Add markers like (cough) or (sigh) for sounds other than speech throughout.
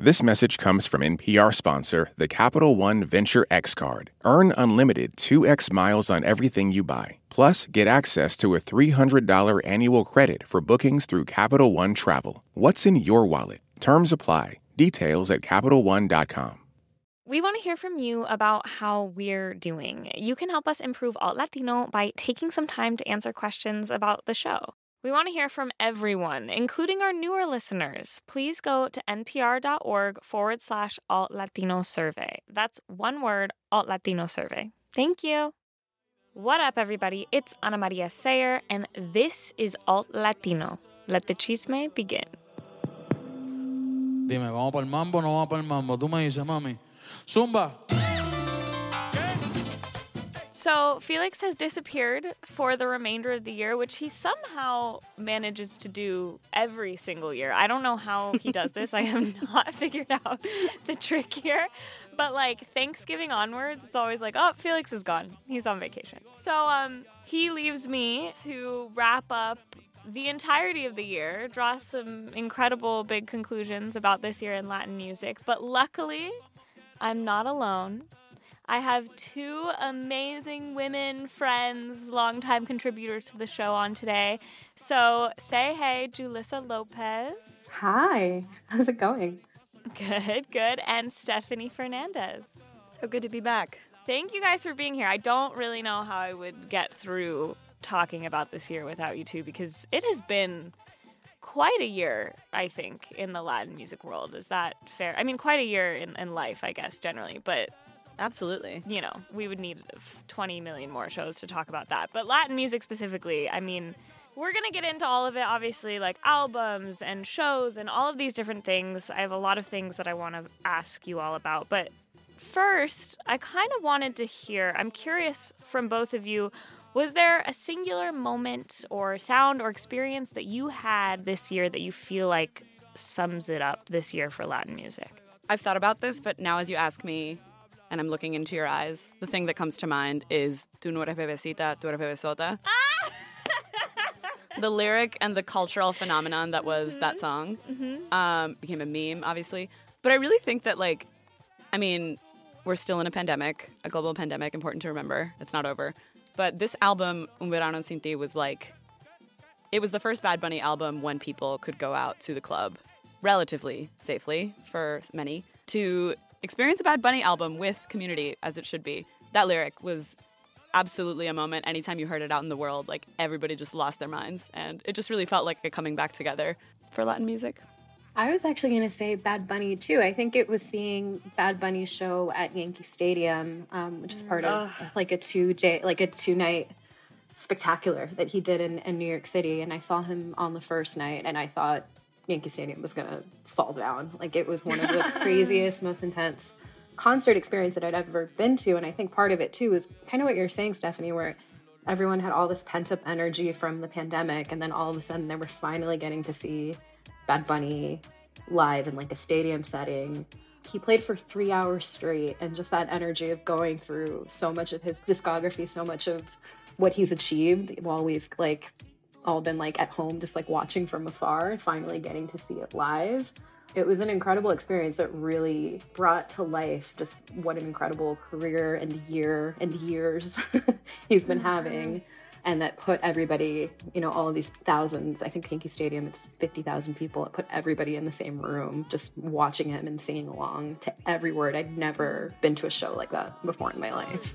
This message comes from NPR sponsor, the Capital One Venture X Card. Earn unlimited 2x miles on everything you buy. Plus, get access to a $300 annual credit for bookings through Capital One Travel. What's in your wallet? Terms apply. Details at CapitalOne.com. We want to hear from you about how we're doing. You can help us improve Alt Latino by taking some time to answer questions about the show. We want to hear from everyone, including our newer listeners. Please go to npr.org forward slash alt Latino survey. That's one word, alt Latino survey. Thank you. What up, everybody? It's Ana Maria Sayre, and this is Alt Latino. Let the chisme begin. Dime, ¿vamos para el mambo no vamos para el mambo? Tú me dices, mami. Zumba. So Felix has disappeared for the remainder of the year, which he somehow manages to do every single year. I don't know how he does this. I have (laughs) not figured out the trick here. But like Thanksgiving onwards, it's always like, oh, Felix is gone. He's on vacation. So um he leaves me to wrap up the entirety of the year, draw some incredible big conclusions about this year in Latin music. But luckily, I'm not alone. I have two amazing women friends, longtime contributors to the show on today. So say hey, Julyssa Lopez. Hi, how's it going? Good, good. And Stefanie Fernández. So good to be back. Thank you guys for being here. I don't really know how I would get through talking about this year without you two because it has been quite a year, I think, in the Latin music world. Is that fair? I mean, quite a year in, in life, I guess, generally. But Absolutely. you know, we would need 20 million more shows to talk about that. But Latin music specifically, I mean, we're going to get into all of it, obviously, like albums and shows and all of these different things. I have a lot of things that I want to ask you all about. But first, I kind of wanted to hear, I'm curious from both of you, was there a singular moment or sound or experience that you had this year that you feel like sums it up this year for Latin music? I've thought about this, but now as you ask me and I'm looking into your eyes, the thing that comes to mind is Tu no eres bebecita, tu eres bebesota. Ah! (laughs) the lyric and the cultural phenomenon that was that mm-hmm. song mm-hmm. um, became a meme, obviously. But I really think that, like, I mean, we're still in a pandemic, a global pandemic, important to remember. It's not over. But this album, Un Verano Sin Ti, was like, it was the first Bad Bunny album when people could go out to the club relatively safely for many to experience a Bad Bunny album with community as it should be. That lyric was absolutely a moment anytime you heard it out in the world. Like everybody just lost their minds. And it just really felt like a coming back together for Latin music. I was actually going to say Bad Bunny too. I think it was seeing Bad Bunny's show at Yankee Stadium, um, which is part of like a two day, like a two night spectacular that he did in, in New York City. And I saw him on the first night, and I thought Yankee Stadium was going to fall down. Like it was one of the (laughs) craziest, most intense concert experience that I'd ever been to. And I think part of it too is kind of what you're saying, Stefanie, where everyone had all this pent up energy from the pandemic, and then all of a sudden they were finally getting to see Bad Bunny live in like a stadium setting. He played for three hours straight, and just that energy of going through so much of his discography, so much of what he's achieved while we've like all been like at home, just like watching from afar, finally getting to see it live. It was an incredible experience that really brought to life just what an incredible career and year and years (laughs) he's been mm-hmm. having and that put everybody, you know, all of these thousands, I think Yankee Stadium, it's 50,000 people. It put everybody in the same room, just watching him and singing along to every word. I'd never been to a show like that before in my life.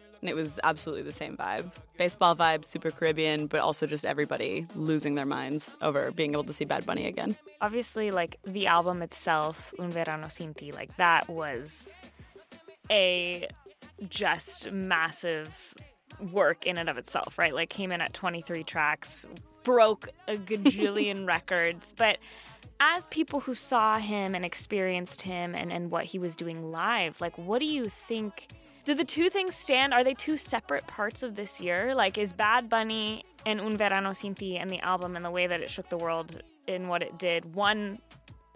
and it was absolutely the same vibe. Baseball vibe, super Caribbean, but also just everybody losing their minds over being able to see Bad Bunny again. obviously like the album itself un verano sin ti like that was a just massive work in and of itself right like came in at 23 tracks broke a gajillion (laughs) records but as people who saw him and experienced him and, and what he was doing live like what do you think Do the two things stand? Are they two separate parts of this year? Like, is Bad Bunny and Un Verano Sin Ti and the album and the way that it shook the world in what it did one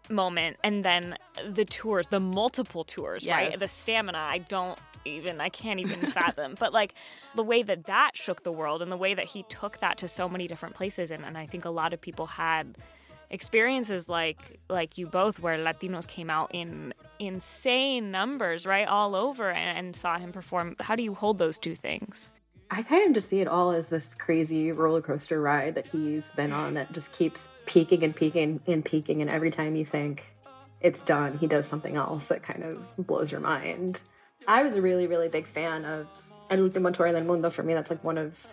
moment, and then the tours, the multiple tours, right? The stamina, I don't even, I can't even (laughs) fathom. But like the way that that shook the world and the way that he took that to so many different places, and, and I think a lot of people had experiences like like you both where latinos came out in insane numbers right all over and, and saw him perform how do you hold those two things I kind of just see it all as this crazy roller coaster ride that he's been on that just keeps peaking and peaking and peaking. And every time you think it's done, he does something else that kind of blows your mind. I was a really, really big fan of El Último Tour Mundo. For me, that's like one of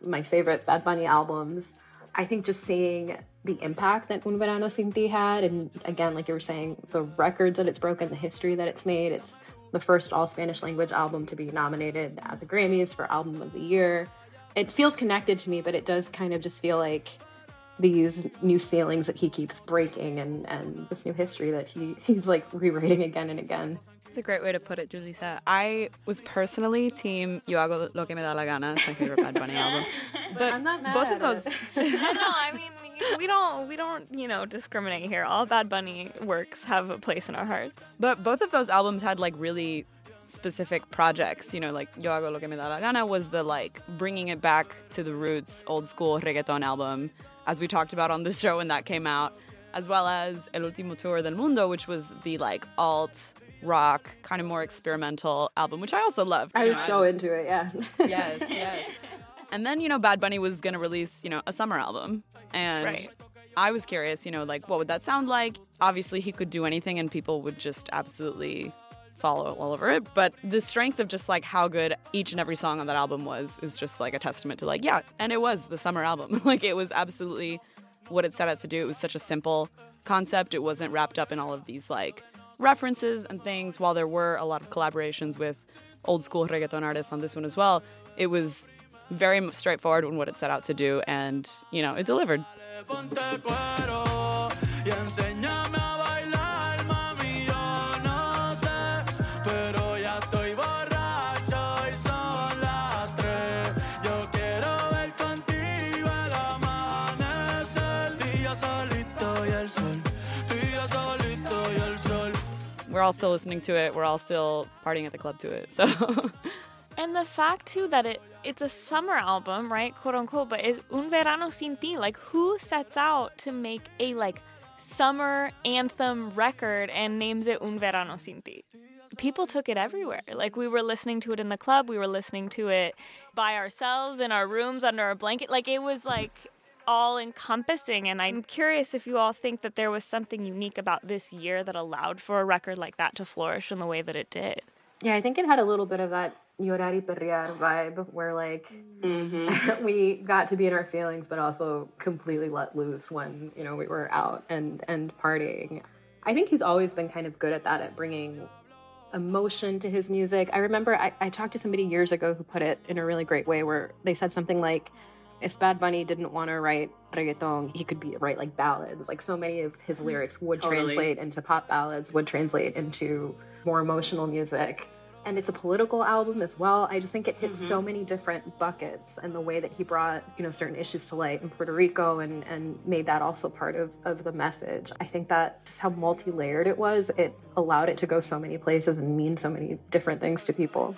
my favorite Bad Bunny albums. I think just seeing the impact that Un Verano Sin Ti had, and again, like you were saying, the records that it's broken, the history that it's made, it's the first all Spanish language album to be nominated at the Grammys for Album of the Year. It feels connected to me, but it does kind of just feel like these new ceilings that he keeps breaking and, and this new history that he, (laughs) he's like rewriting again and again. It's a great way to put it, Julyssa. I was personally team Yo hago lo que me da la gana. It's my favorite Bad Bunny album. (laughs) But I'm not mad both of those, (laughs) no i mean we don't we don't you know discriminate here all bad bunny works have a place in our hearts but both of those albums had like really specific projects. You know, like Yo hago lo que me da la gana was the like bringing it back to the roots, old school reggaeton album, as we talked about on the show when that came out, as well as El Último Tour del Mundo, which was the like alt rock, kind of more experimental album, which I also loved. I was know, so just- into it, yeah. yes, yes. (laughs) And then, you know, Bad Bunny was going to release, you know, a summer album. And Right. I was curious, you know, like, what would that sound like? Obviously, he could do anything and people would just absolutely follow all over it. But the strength of just like how good each and every song on that album was is just like a testament to like, yeah, and it was the summer album. (laughs) like, it was absolutely what it set out to do. It was such a simple concept. It wasn't wrapped up in all of these like references and things. While there were a lot of collaborations with old school reggaeton artists on this one as well, it was very straightforward in what it set out to do, and you know, it delivered. We're all still listening to it. We're all still partying at the club to it. So (laughs) And the fact too that it it's a summer album, right, quote unquote, but it's un verano sin ti. Like who sets out to make a like summer anthem record and names it un verano sin ti? People took it everywhere. Like we were listening to it in the club, we were listening to it by ourselves in our rooms under our blanket. Like it was like all encompassing and I'm curious if you all think that there was something unique about this year that allowed for a record like that to flourish in the way that it did. Yeah, I think it had a little bit of that llorar y perrear vibe where like mm-hmm. (laughs) we got to be in our feelings but also completely let loose when, you know, we were out and and partying. I think he's always been kind of good at that at bringing emotion to his music. I remember I, I talked to somebody years ago who put it in a really great way where they said something like if Bad Bunny didn't want to write reggaeton, he could be write like ballads. Like so many of his mm, lyrics would Totally. translate into pop ballads, would translate into more emotional music. And it's a political album as well. I just think it hits so mm-hmm. many different buckets and the way that he brought, you know, certain issues to light in Puerto Rico and, and made that also part of, of the message. I think that just how multi-layered it was, it allowed it to go so many places and mean so many different things to people.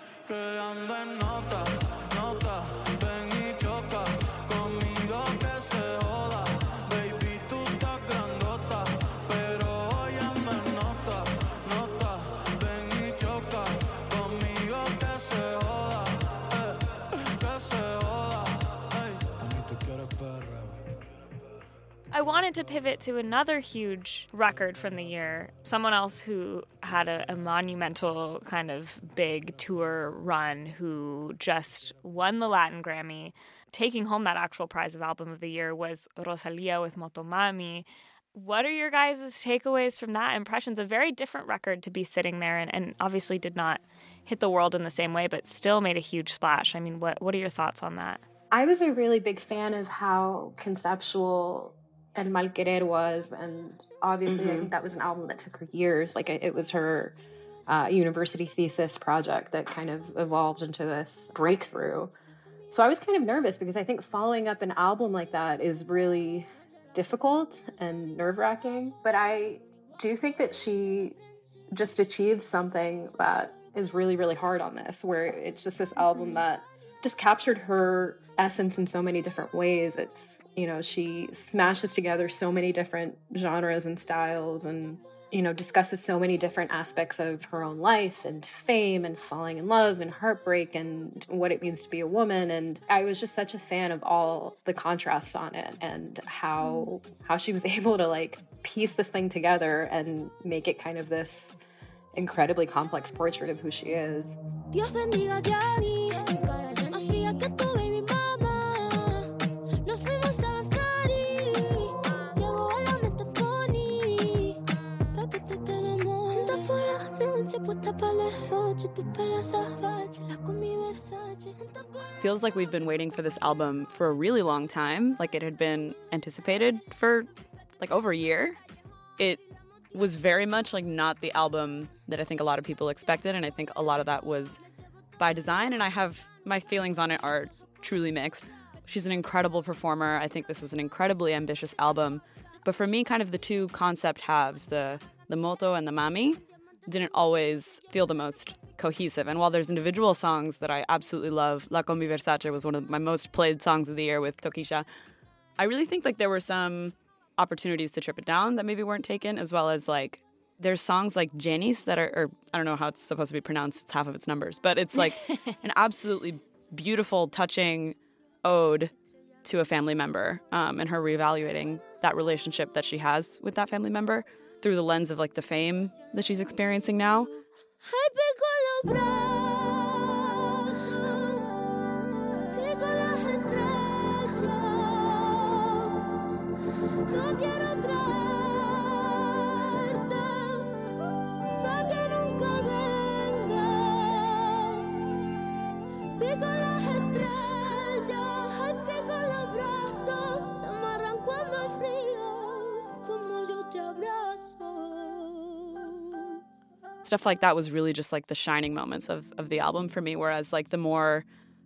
Wanted to pivot to another huge record from the year. Someone else who had a, a monumental kind of big tour run who just won the Latin Grammy. Taking home that actual prize of Album of the Year was Rosalia with Motomami. What are your guys' takeaways from that? Impressions, a very different record to be sitting there and, and obviously did not hit the world in the same way, but still made a huge splash. I mean, what, what are your thoughts on that? I was a really big fan of how conceptual El Mal Querer was, and obviously, I think that was an album that took her years. Like, it it was her uh, university thesis project that kind of evolved into this breakthrough. So I was kind of nervous because I think following up an album like that is really difficult and nerve wracking. But I do think that she just achieved something that is really, really hard on this, where it's just this album that just captured her essence in so many different ways. It's, you know, she smashes together so many different genres and styles and you know, discusses so many different aspects of her own life and fame and falling in love and heartbreak and what it means to be a woman. And I was just such a fan of all the contrasts on it and how how she was (laughs) able to like piece this thing together and make it kind of this incredibly complex portrait of who she is. Feels like we've been waiting for this album for a really long time. Like it had been anticipated for like over a year. It was very much like not the album that I think a lot of people expected, and I think a lot of that was by design. And I have my feelings on it are truly mixed. She's an incredible performer. I think this was an incredibly ambitious album. But for me, kind of the two concept halves, the the moto and the mami, didn't always feel the most cohesive. And while there's individual songs that I absolutely love, La Combi Versace was one of my most played songs of the year with Tokischa. I really think like there were some opportunities to trip it down that maybe weren't taken, as well as like there's songs like Jenny's that are, or I don't know how it's supposed to be pronounced. It's half of its numbers, but it's like (laughs) an absolutely beautiful, touching ode to a family member um, and her reevaluating that relationship that she has with that family member through the lens of like the fame that she's experiencing now. Stuff like that was really just like the shining moments of, of the album for me. Whereas like the more,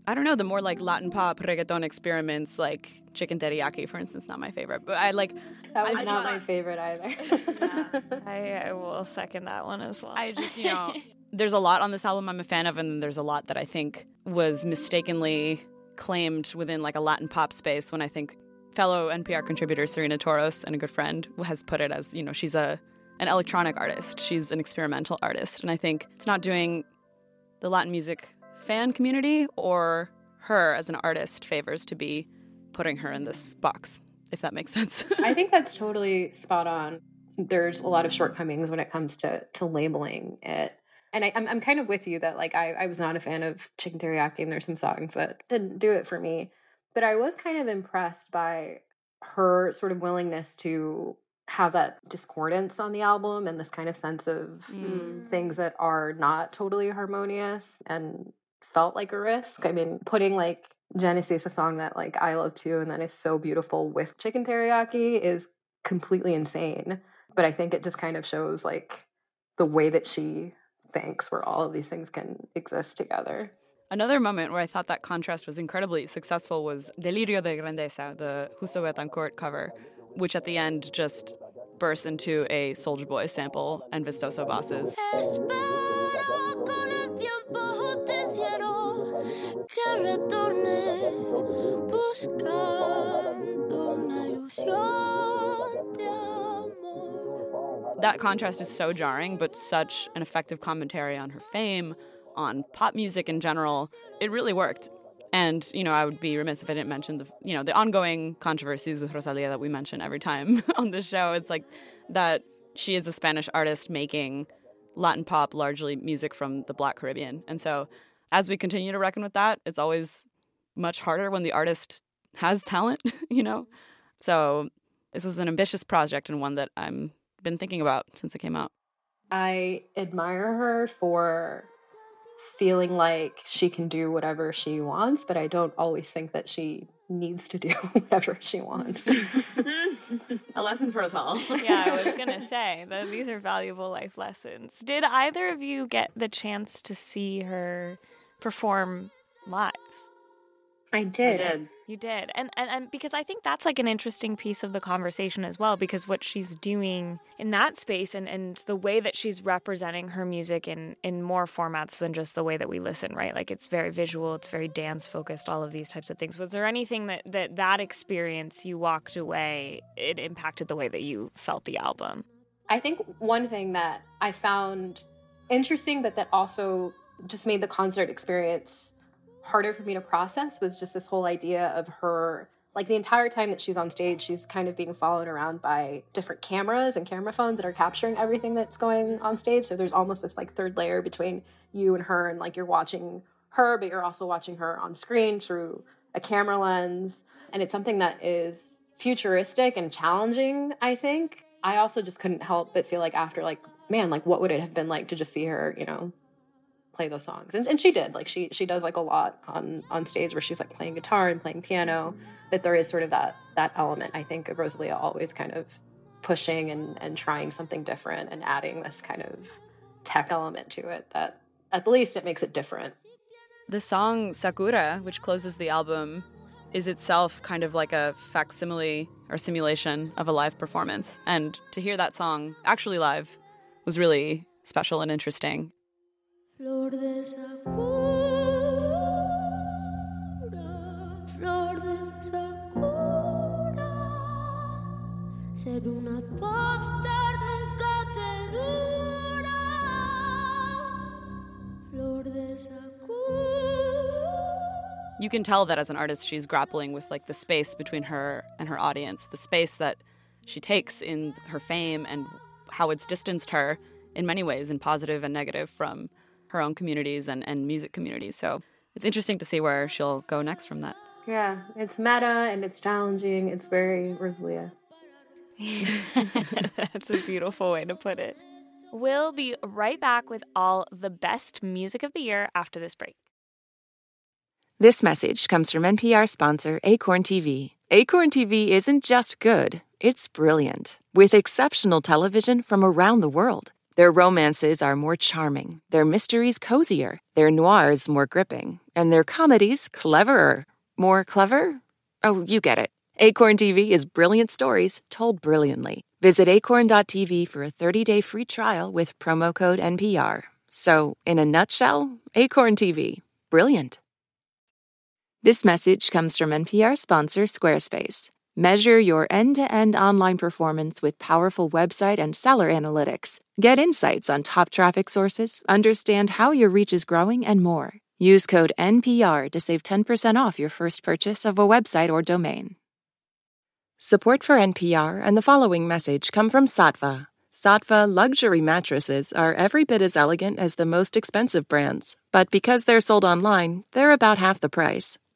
I don't know, the more like Latin pop reggaeton experiments, like Chicken Teriyaki, for instance, not my favorite. But I like that was not my favorite either. (laughs) yeah, I, I will second that one as well. I just you know, there's a lot on this album I'm a fan of, and there's a lot that I think was mistakenly claimed within like a Latin pop space when I think fellow NPR contributor Serena Toros and a good friend has put it as you know she's a an electronic artist. She's an experimental artist. And I think it's not doing the Latin music fan community or her as an artist favors to be putting her in this box, if that makes (laughs) sense. I think that's totally spot on. There's a lot of shortcomings when it comes to to labeling it. And I, am I'm, I'm kind of with you that like I, I was not a fan of Chicken Teriyaki and there's some songs that didn't do it for me. But I was kind of impressed by her sort of willingness to have that discordance on the album and this kind of sense of mm. things that are not totally harmonious and felt like a risk. I mean, putting like Genesis, a song that like I love too, and that is so beautiful with chicken teriyaki is completely insane. But I think it just kind of shows like the way that she thinks where all of these things can exist together. Another moment where I thought that contrast was incredibly successful was Delirio de Grandeza, the Justo Betancourt cover, which at the end just bursts into a Soulja Boy sample and Vistoso bosses. That contrast is so jarring, but such an effective commentary on her fame, on pop music in general. It really worked. And you know, I would be remiss if I didn't mention the you know the ongoing controversies with Rosalia that we mention every time (laughs) on the show. It's like that she is a Spanish artist making Latin pop, largely music from the Black Caribbean. And so, as we continue to reckon with that, it's always much harder when the artist has talent. (laughs) You know, so this was an ambitious project and one that I'm been thinking about since it came out. I admire her for feeling like she can do whatever she wants, but I don't always think that she needs to do (laughs) whatever she wants. (laughs) A lesson for us all. yeah, I was gonna say that these are valuable life lessons. Did either of you get the chance to see her perform live? I did. You did. And, and and because I think that's like an interesting piece of the conversation as well because what she's doing in that space and, and the way that she's representing her music in in more formats than just the way that we listen, right? Like it's very visual, it's very dance focused, all of these types of things. Was there anything that that that experience you walked away it impacted the way that you felt the album? I think one thing that I found interesting but that also just made the concert experience harder for me to process was just this whole idea of her like the entire time that she's on stage she's kind of being followed around by different cameras and camera phones that are capturing everything that's going on stage. So there's almost this like third layer between you and her and like you're watching her but you're also watching her on screen through a camera lens. And it's something that is futuristic and challenging i think. I also just couldn't help but feel like after like man like what would it have been like to just see her you know play those songs. And, and she did like she she does like a lot on on stage where she's like playing guitar and playing piano. But there is sort of that that element i think of rosalia always kind of pushing and and trying something different and adding this kind of tech element to it that at least it makes it different. The song sakura which closes the album is itself kind of like a facsimile or simulation of a live performance. And to hear that song actually live was really special and interesting Flor de Sakura, flor de Sakura, ser una popstar nunca te dura. Flor de Sakura. You can tell that as an artist, she's grappling with like the space between her and her audience, the space that she takes in her fame and how it's distanced her in many ways, in positive and negative, from her own communities and, and music communities. So it's interesting to see where she'll go next from that. Yeah, it's meta and it's challenging. It's very Rosalia. (laughs) (laughs) That's a beautiful way to put it. We'll be right back with all the best music of the year after this break. This message comes from NPR sponsor Acorn TV. Acorn TV isn't just good, it's brilliant, with exceptional television from around the world. Their romances are more charming, their mysteries cozier, their noirs more gripping, and their comedies cleverer. More clever? Oh, you get it. Acorn TV is brilliant stories told brilliantly. Visit acorn.tv for a 30-day free trial with promo code NPR. So, in a nutshell, Acorn TV. Brilliant. This message comes from NPR sponsor Squarespace. Measure your end to end online performance with powerful website and seller analytics. Get insights on top traffic sources, understand how your reach is growing, and more. Use code NPR to save 10% off your first purchase of a website or domain. Support for NPR and the following message come from Saatva. Saatva luxury mattresses are every bit as elegant as the most expensive brands, but because they're sold online, they're about half the price.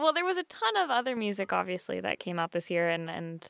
well, there was a ton of other music, obviously, that came out this year, and and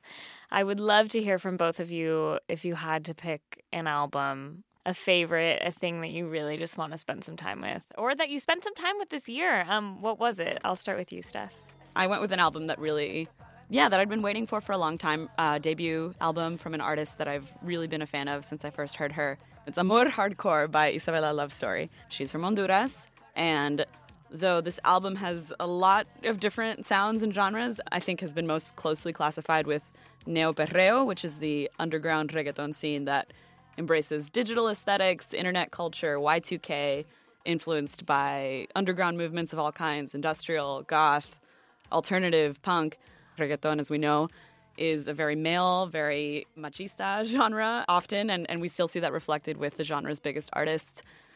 I would love to hear from both of you if you had to pick an album, a favorite, a thing that you really just want to spend some time with, or that you spent some time with this year. Um, what was it? I'll start with you, Steph. I went with an album that really, yeah, that I'd been waiting for for a long time. Uh, debut album from an artist that I've really been a fan of since I first heard her. It's Amor Hardcore by Isabella Love Story. She's from Honduras, and though this album has a lot of different sounds and genres, I think has been most closely classified with neo perreo, which is the underground reggaeton scene that embraces digital aesthetics, internet culture, Y2K, influenced by underground movements of all kinds, industrial, goth, alternative, punk. Reggaeton, as we know, is a very male, very machista genre often, and, and we still see that reflected with the genre's biggest artists.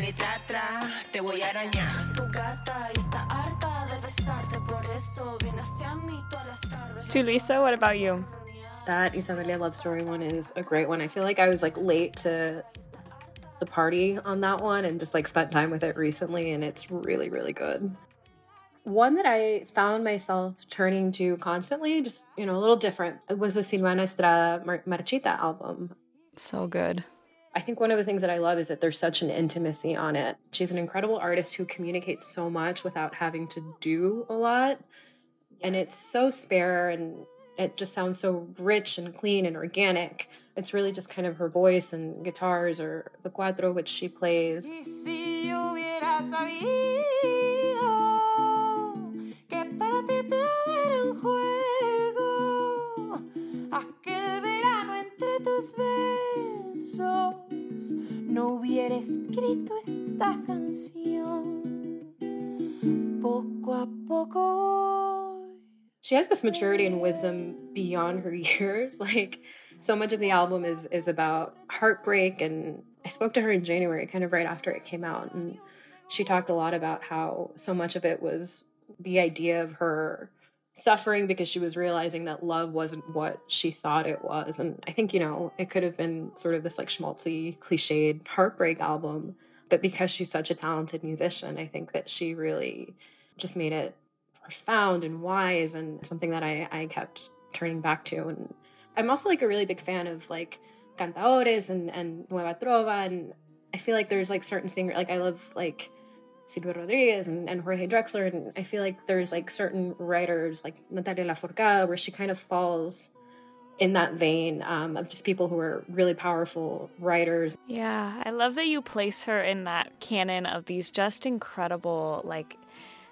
Dale tra tra, te voy a arañar. Tu gata está harta de besarte, por eso viene hacia mí todas las tardes. Julyssa, what about you? That Isabella Lovestory one is a great one. I feel like I was like late to the party on that one and just like spent time with it recently and it's really really good. One that I found myself turning to constantly, just you know, a little different, was the Silvana Estrada Mar- Marchita album. So good. I think one of the things that I love is that there's such an intimacy on it. She's an incredible artist who communicates so much without having to do a lot. And it's so spare and it just sounds so rich and clean and organic. It's really just kind of her voice and guitars or the cuatro which she plays. No hubiera escrito esta canción. Poco a poco. She has this maturity and wisdom beyond her (laughs) years. Like so much of the album is is about heartbreak and I spoke to her in January kind of right after it came out and she talked a lot about how so much of it was the idea of her suffering because she was realizing that love wasn't what she thought it was. And I think, you know, it could have been sort of this like schmaltzy, cliched heartbreak album. But because she's such a talented musician, I think that she really just made it profound and wise and something that I, I kept turning back to. And I'm also like a really big fan of like cantadores and, and Nueva Trova. And I feel like there's like certain singers, like I love like Silvio Rodriguez and, and Jorge Drexler. And I feel like there's like certain writers like Natalia Lafourcade where she kind of falls in that vein um, of just people who are really powerful writers. Yeah, I love that you place her in that canon of these just incredible, like,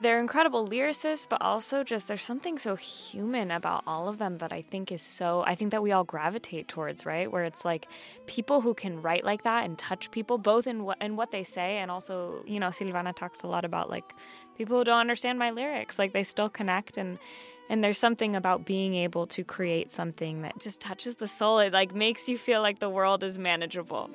they're incredible lyricists, but also just there's something so human about all of them that I think is so, I think that we all gravitate towards, right? Where it's like people who can write like that and touch people, both in what, in what they say and also, you know, Silvana talks a lot about like people who don't understand my lyrics, like they still connect and, and there's something about being able to create something that just touches the soul. It like makes you feel like the world is manageable.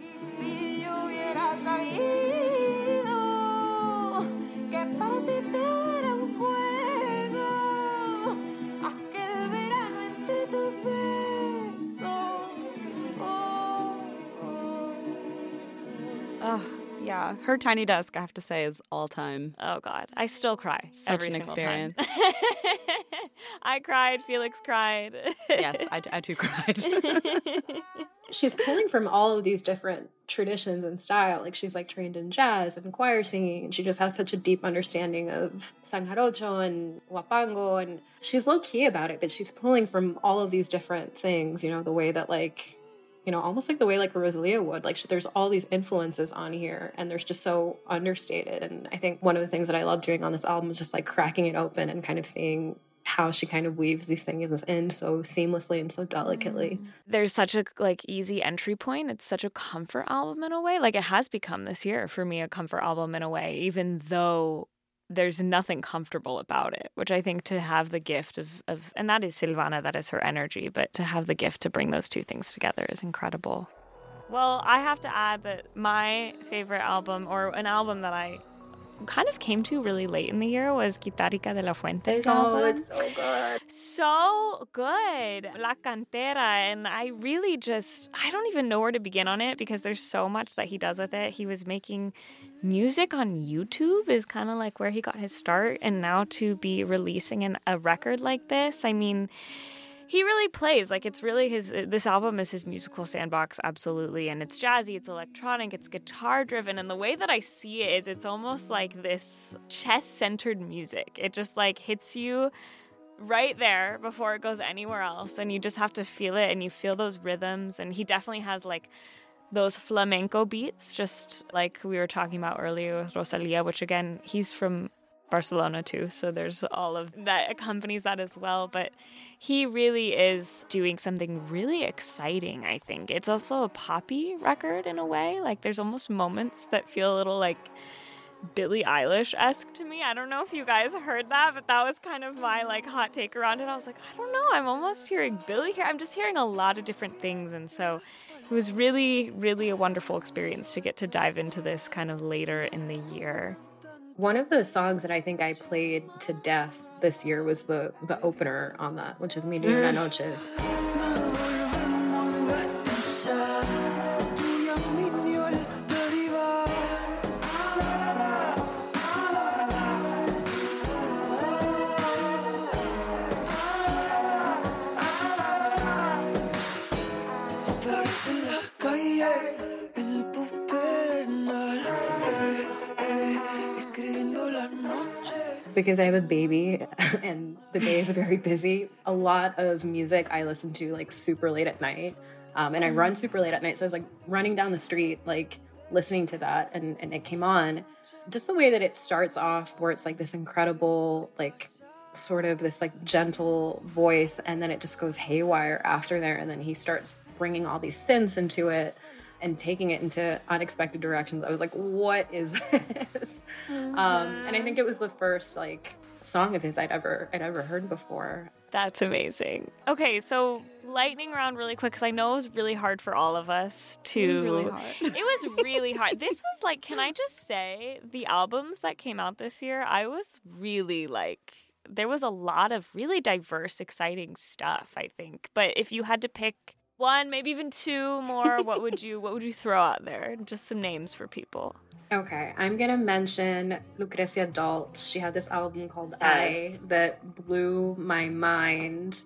Oh, yeah. Her Tiny Desk, I have to say, is all time. Oh God, I still cry Such every an single experience. time. (laughs) I cried. Felix cried. Yes, I, I too cried. (laughs) she's pulling from all of these different traditions and style. Like she's like trained in jazz and choir singing, and she just has such a deep understanding of son jarocho and huapango, and she's low key about it, but she's pulling from all of these different things. You know, the way that like, you know, almost like the way like Rosalia would. Like there's all these influences on here, and there's just so understated. And I think one of the things that I love doing on this album is just like cracking it open and kind of seeing how she kind of weaves these things in so seamlessly and so delicately. Mm. There's such a like easy entry point. It's such a comfort album in a way. Like it has become this year for me a comfort album in a way, even though there's nothing comfortable about it, which I think to have the gift of, of and that is Silvana, that is her energy, but to have the gift to bring those two things together is incredible. Well, I have to add that my favorite album, or an album that I kind of came to really late in the year, was Guitarricadelafuente's oh, album. so good. so good. La Cantera. And I really just, I don't even know where to begin on it because there's so much that he does with it. He was making music on YouTube, is kind of like where he got his start. And now to be releasing an, a record like this, I mean, he really plays like it's really his uh, this album is his musical sandbox absolutely and it's jazzy it's electronic it's guitar driven and the way that i see it is it's almost like this chess centered music. It just like hits you right there before it goes anywhere else and you just have to feel it and you feel those rhythms and he definitely has like those flamenco beats just like we were talking about earlier with rosalia which again he's from Barcelona too. So there's all of that accompanies that as well. But he really is doing something really exciting, I think. It's also a poppy record in a way. Like there's almost moments that feel a little like Billie Eilish esque to me. I don't know if you guys heard that, but that was kind of my like hot take around it. I was like, I don't know, I'm almost hearing Billie here. I'm just hearing a lot of different things. And so it was really, really a wonderful experience to get to dive into this kind of later in the year. One of the songs that I think I played to death this year was the the opener on that, which is Mil y Una Noches. Because I have a baby (laughs) and the day is very busy. A lot of music I listen to like super late at night. Um, and I run super late at night. So I was like running down the street, like listening to that, and, and it came on. Just the way that it starts off, where it's like this incredible, like sort of this like gentle voice, and then it just goes haywire after there. And then he starts bringing all these synths into it and taking it into unexpected directions. I was like, what is this? Um, and I think it was the first like song of his I'd ever I'd ever heard before. That's amazing. Okay, so lightning round really quick because I know it was really hard for all of us to. It was really hard. (laughs) it was really hard. This was like, can I just say, the albums that came out this year, I was really like, there was a lot of really diverse, exciting stuff. I think, but if you had to pick one, maybe even two more, what would you what would you throw out there? Just some names for people. Okay, I'm gonna mention Lucrecia Dalt. She had this album called I that blew my mind.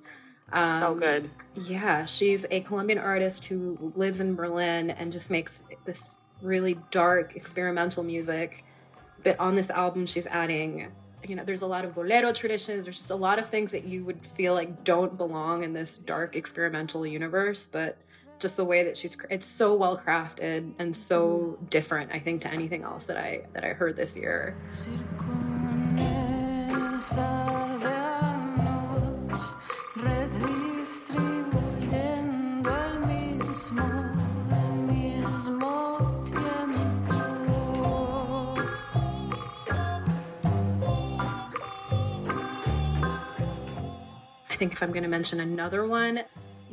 Um, So good. Yeah, she's a Colombian artist who lives in Berlin and just makes this really dark experimental music. But on this album, she's adding, you know, there's a lot of bolero traditions. There's just a lot of things that you would feel like don't belong in this dark experimental universe. But just the way that she's it's so well crafted and so different. I think to anything else that I that I heard this year. Think if I'm going to mention another one,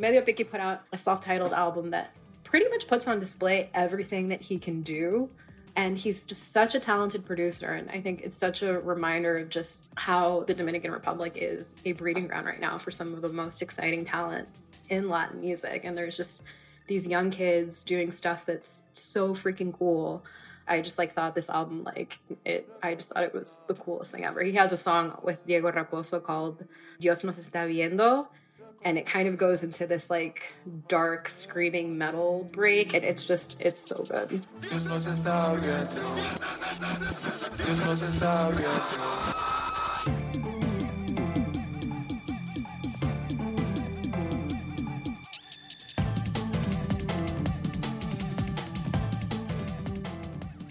Mediopicky put out a self-titled album that pretty much puts on display everything that he can do. And he's just such a talented producer. And I think it's such a reminder of just how the Dominican Republic is a breeding ground right now for some of the most exciting talent in Latin music. And there's just these young kids doing stuff that's so freaking cool. I just like thought this album like it I just thought it was the coolest thing ever. He has a song with Diego Raposo called Dios nos está viendo and it kind of goes into this like dark screaming metal break and it's just it's so good.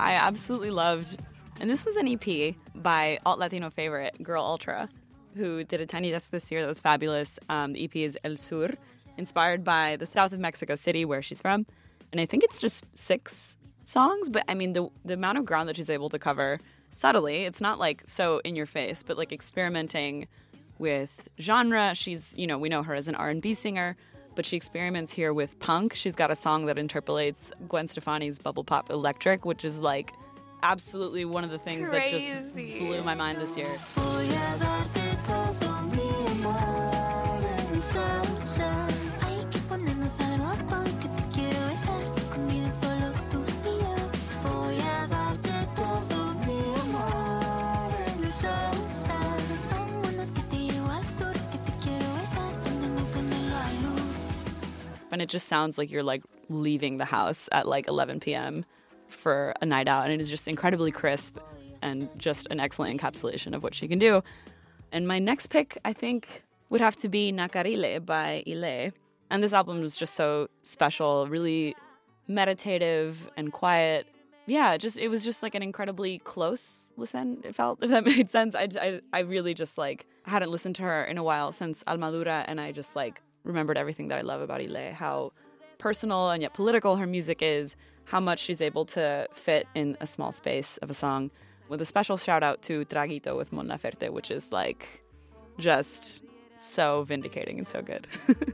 I absolutely loved, and this was an EP by alt Latino favorite Girl Ultra, who did a tiny desk this year that was fabulous. Um, the EP is El Sur, inspired by the south of Mexico City, where she's from, and I think it's just six songs. But I mean, the the amount of ground that she's able to cover subtly, it's not like so in your face, but like experimenting with genre. She's, you know, we know her as an R&B singer, but she experiments here with punk. She's got a song that interpolates Gwen Stefani's Bubble Pop Electric, which is like absolutely one of the things that just blew my mind this year. And it just sounds like you're like leaving the house at like 11 p.m. for a night out. And it is just incredibly crisp and just an excellent encapsulation of what she can do. And my next pick, I think, would have to be Nacarile by Ile. And this album was just so special, really meditative and quiet. yeah, just it was just like an incredibly close listen. It felt if that (laughs) made sense. I, I, I really just like hadn't listened to her in a while since Almadura, and I just like remembered everything that I love about Ile, how personal and yet political her music is, how much she's able to fit in a small space of a song. With a special shout out to Traguito with Mon Laferte, which is like just so vindicating and so good. (laughs)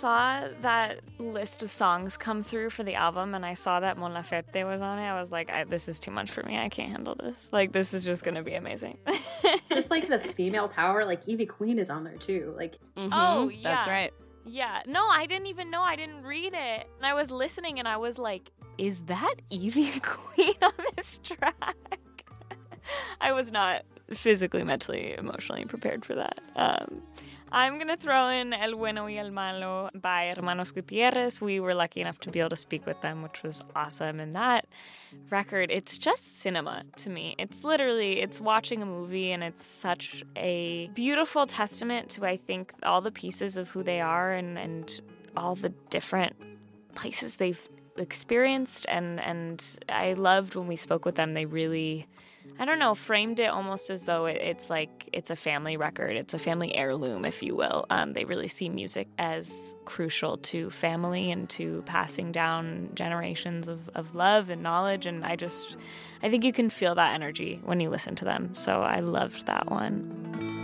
saw that list of songs come through for the album and I saw that Mon Laferte was on it, I was like, I, this is too much for me. I can't handle this. Like, this is just going to be amazing. (laughs) Just like the female power, like Ivy Queen is on there too. Like Oh, Mhm, That's yeah. right. Yeah. No, I didn't even know. I didn't read it. And I was listening and I was like, is that Ivy (laughs) Queen on this track? (laughs) I was not physically, mentally, emotionally prepared for that. Um, I'm going to throw in El Bueno y El Malo by Hermanos Gutierrez. We were lucky enough to be able to speak with them, which was awesome. And that record, it's just cinema to me. It's literally, it's watching a movie and it's such a beautiful testament to, I think, all the pieces of who they are and, and all the different places they've experienced and and I loved when we spoke with them they really I don't know framed it almost as though it, it's like it's a family record. It's a family heirloom if you will. Um, they really see music as crucial to family and to passing down generations of, of love and knowledge. And I just I think you can feel that energy when you listen to them. So I loved that one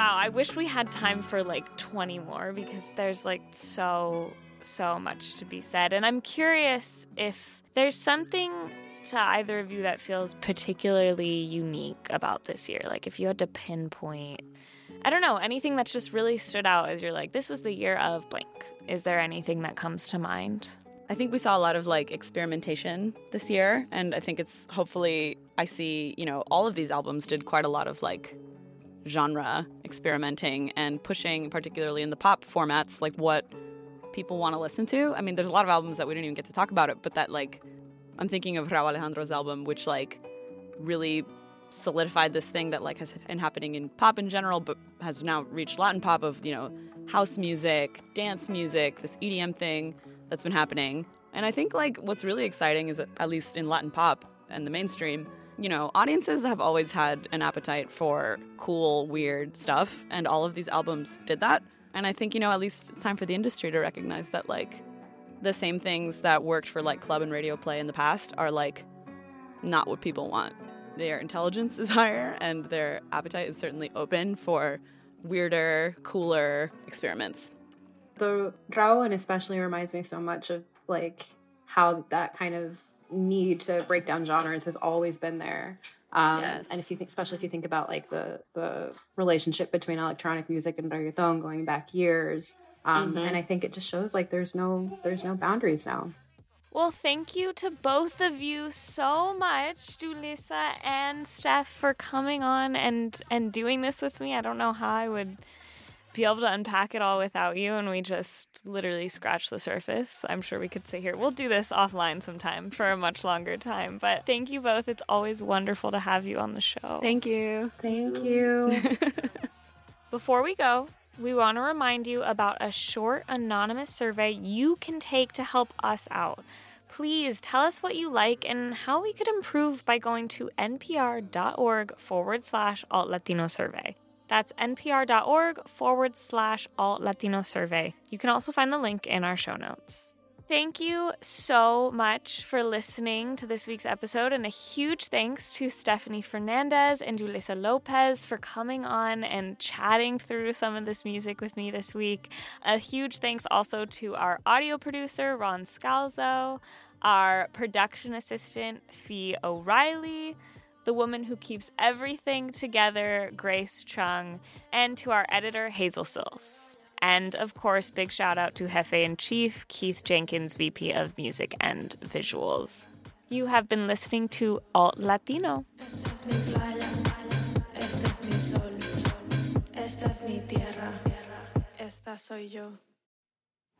Wow, I wish we had time for like 20 more because there's like so, so much to be said. And I'm curious if there's something to either of you that feels particularly unique about this year. Like if you had to pinpoint, I don't know, anything that's just really stood out as you're like, this was the year of blank. Is there anything that comes to mind? I think we saw a lot of like experimentation this year, and I think it's hopefully I see you know all of these albums did quite a lot of like genre experimenting and pushing, particularly in the pop formats, like what people want to listen to. I mean, there's a lot of albums that we didn't even get to talk about it, but that like I'm thinking of Rauw Alejandro's album, which like really solidified this thing that like has been happening in pop in general, but has now reached Latin pop of you know house music, dance music, this EDM thing that's been happening. And I think like what's really exciting is that at least in Latin pop and the mainstream, you know, audiences have always had an appetite for cool, weird stuff, and all of these albums did that. And I think, you know, at least it's time for the industry to recognize that like the same things that worked for like club and radio play in the past are like not what people want. Their intelligence (laughs) is higher and their appetite is certainly open for weirder, cooler experiments. the Rao and especially reminds me so much of like how that kind of need to break down genres has always been there. Um, Yes. And if you think, especially if you think about like the the relationship between electronic music and reggaeton going back years, um, and I think it just shows like there's no there's no boundaries now. Well, thank you to both of you so much, Julyssa and Steph, for coming on and and doing this with me. I don't know how I would be able to unpack it all without you, and we just literally scratched the surface. I'm sure we could sit here. We'll do this offline sometime for a much longer time. But thank you both. It's always wonderful to have you on the show. Thank you. Thank you. (laughs) Before we go, we want to remind you about a short anonymous survey you can take to help us out. Please tell us what you like and how we could improve by going to npr.org forward slash alt Latino survey. That's npr.org forward slash alt Latino survey. You can also find the link in our show notes. Thank you so much for listening to this week's episode, and a huge thanks to Stefanie Fernández and Julyssa Lopez for coming on and chatting through some of this music with me this week. A huge thanks also to our audio producer, Ron Scalzo, our production assistant, Fee O'Reilly. The woman who keeps everything together, Grace Chung, and to our editor, Hazel Cills. And of course, big shout out to Jefe in Chief, Keith Jenkins, VP of Music and Visuals. You have been listening to Alt Latino.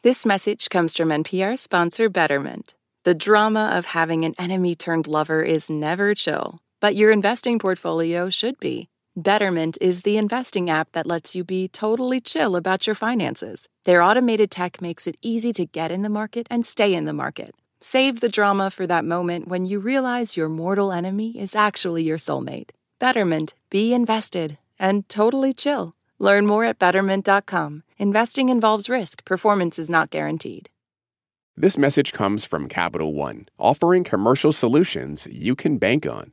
This message comes from NPR sponsor Betterment. The drama of having an enemy turned lover is never chill, but your investing portfolio should be. Betterment is the investing app that lets you be totally chill about your finances. Their automated tech makes it easy to get in the market and stay in the market. Save the drama for that moment when you realize your mortal enemy is actually your soulmate. Betterment, be invested and totally chill. Learn more at betterment.com. Investing involves risk, performance is not guaranteed. This message comes from Capital One, offering commercial solutions you can bank on.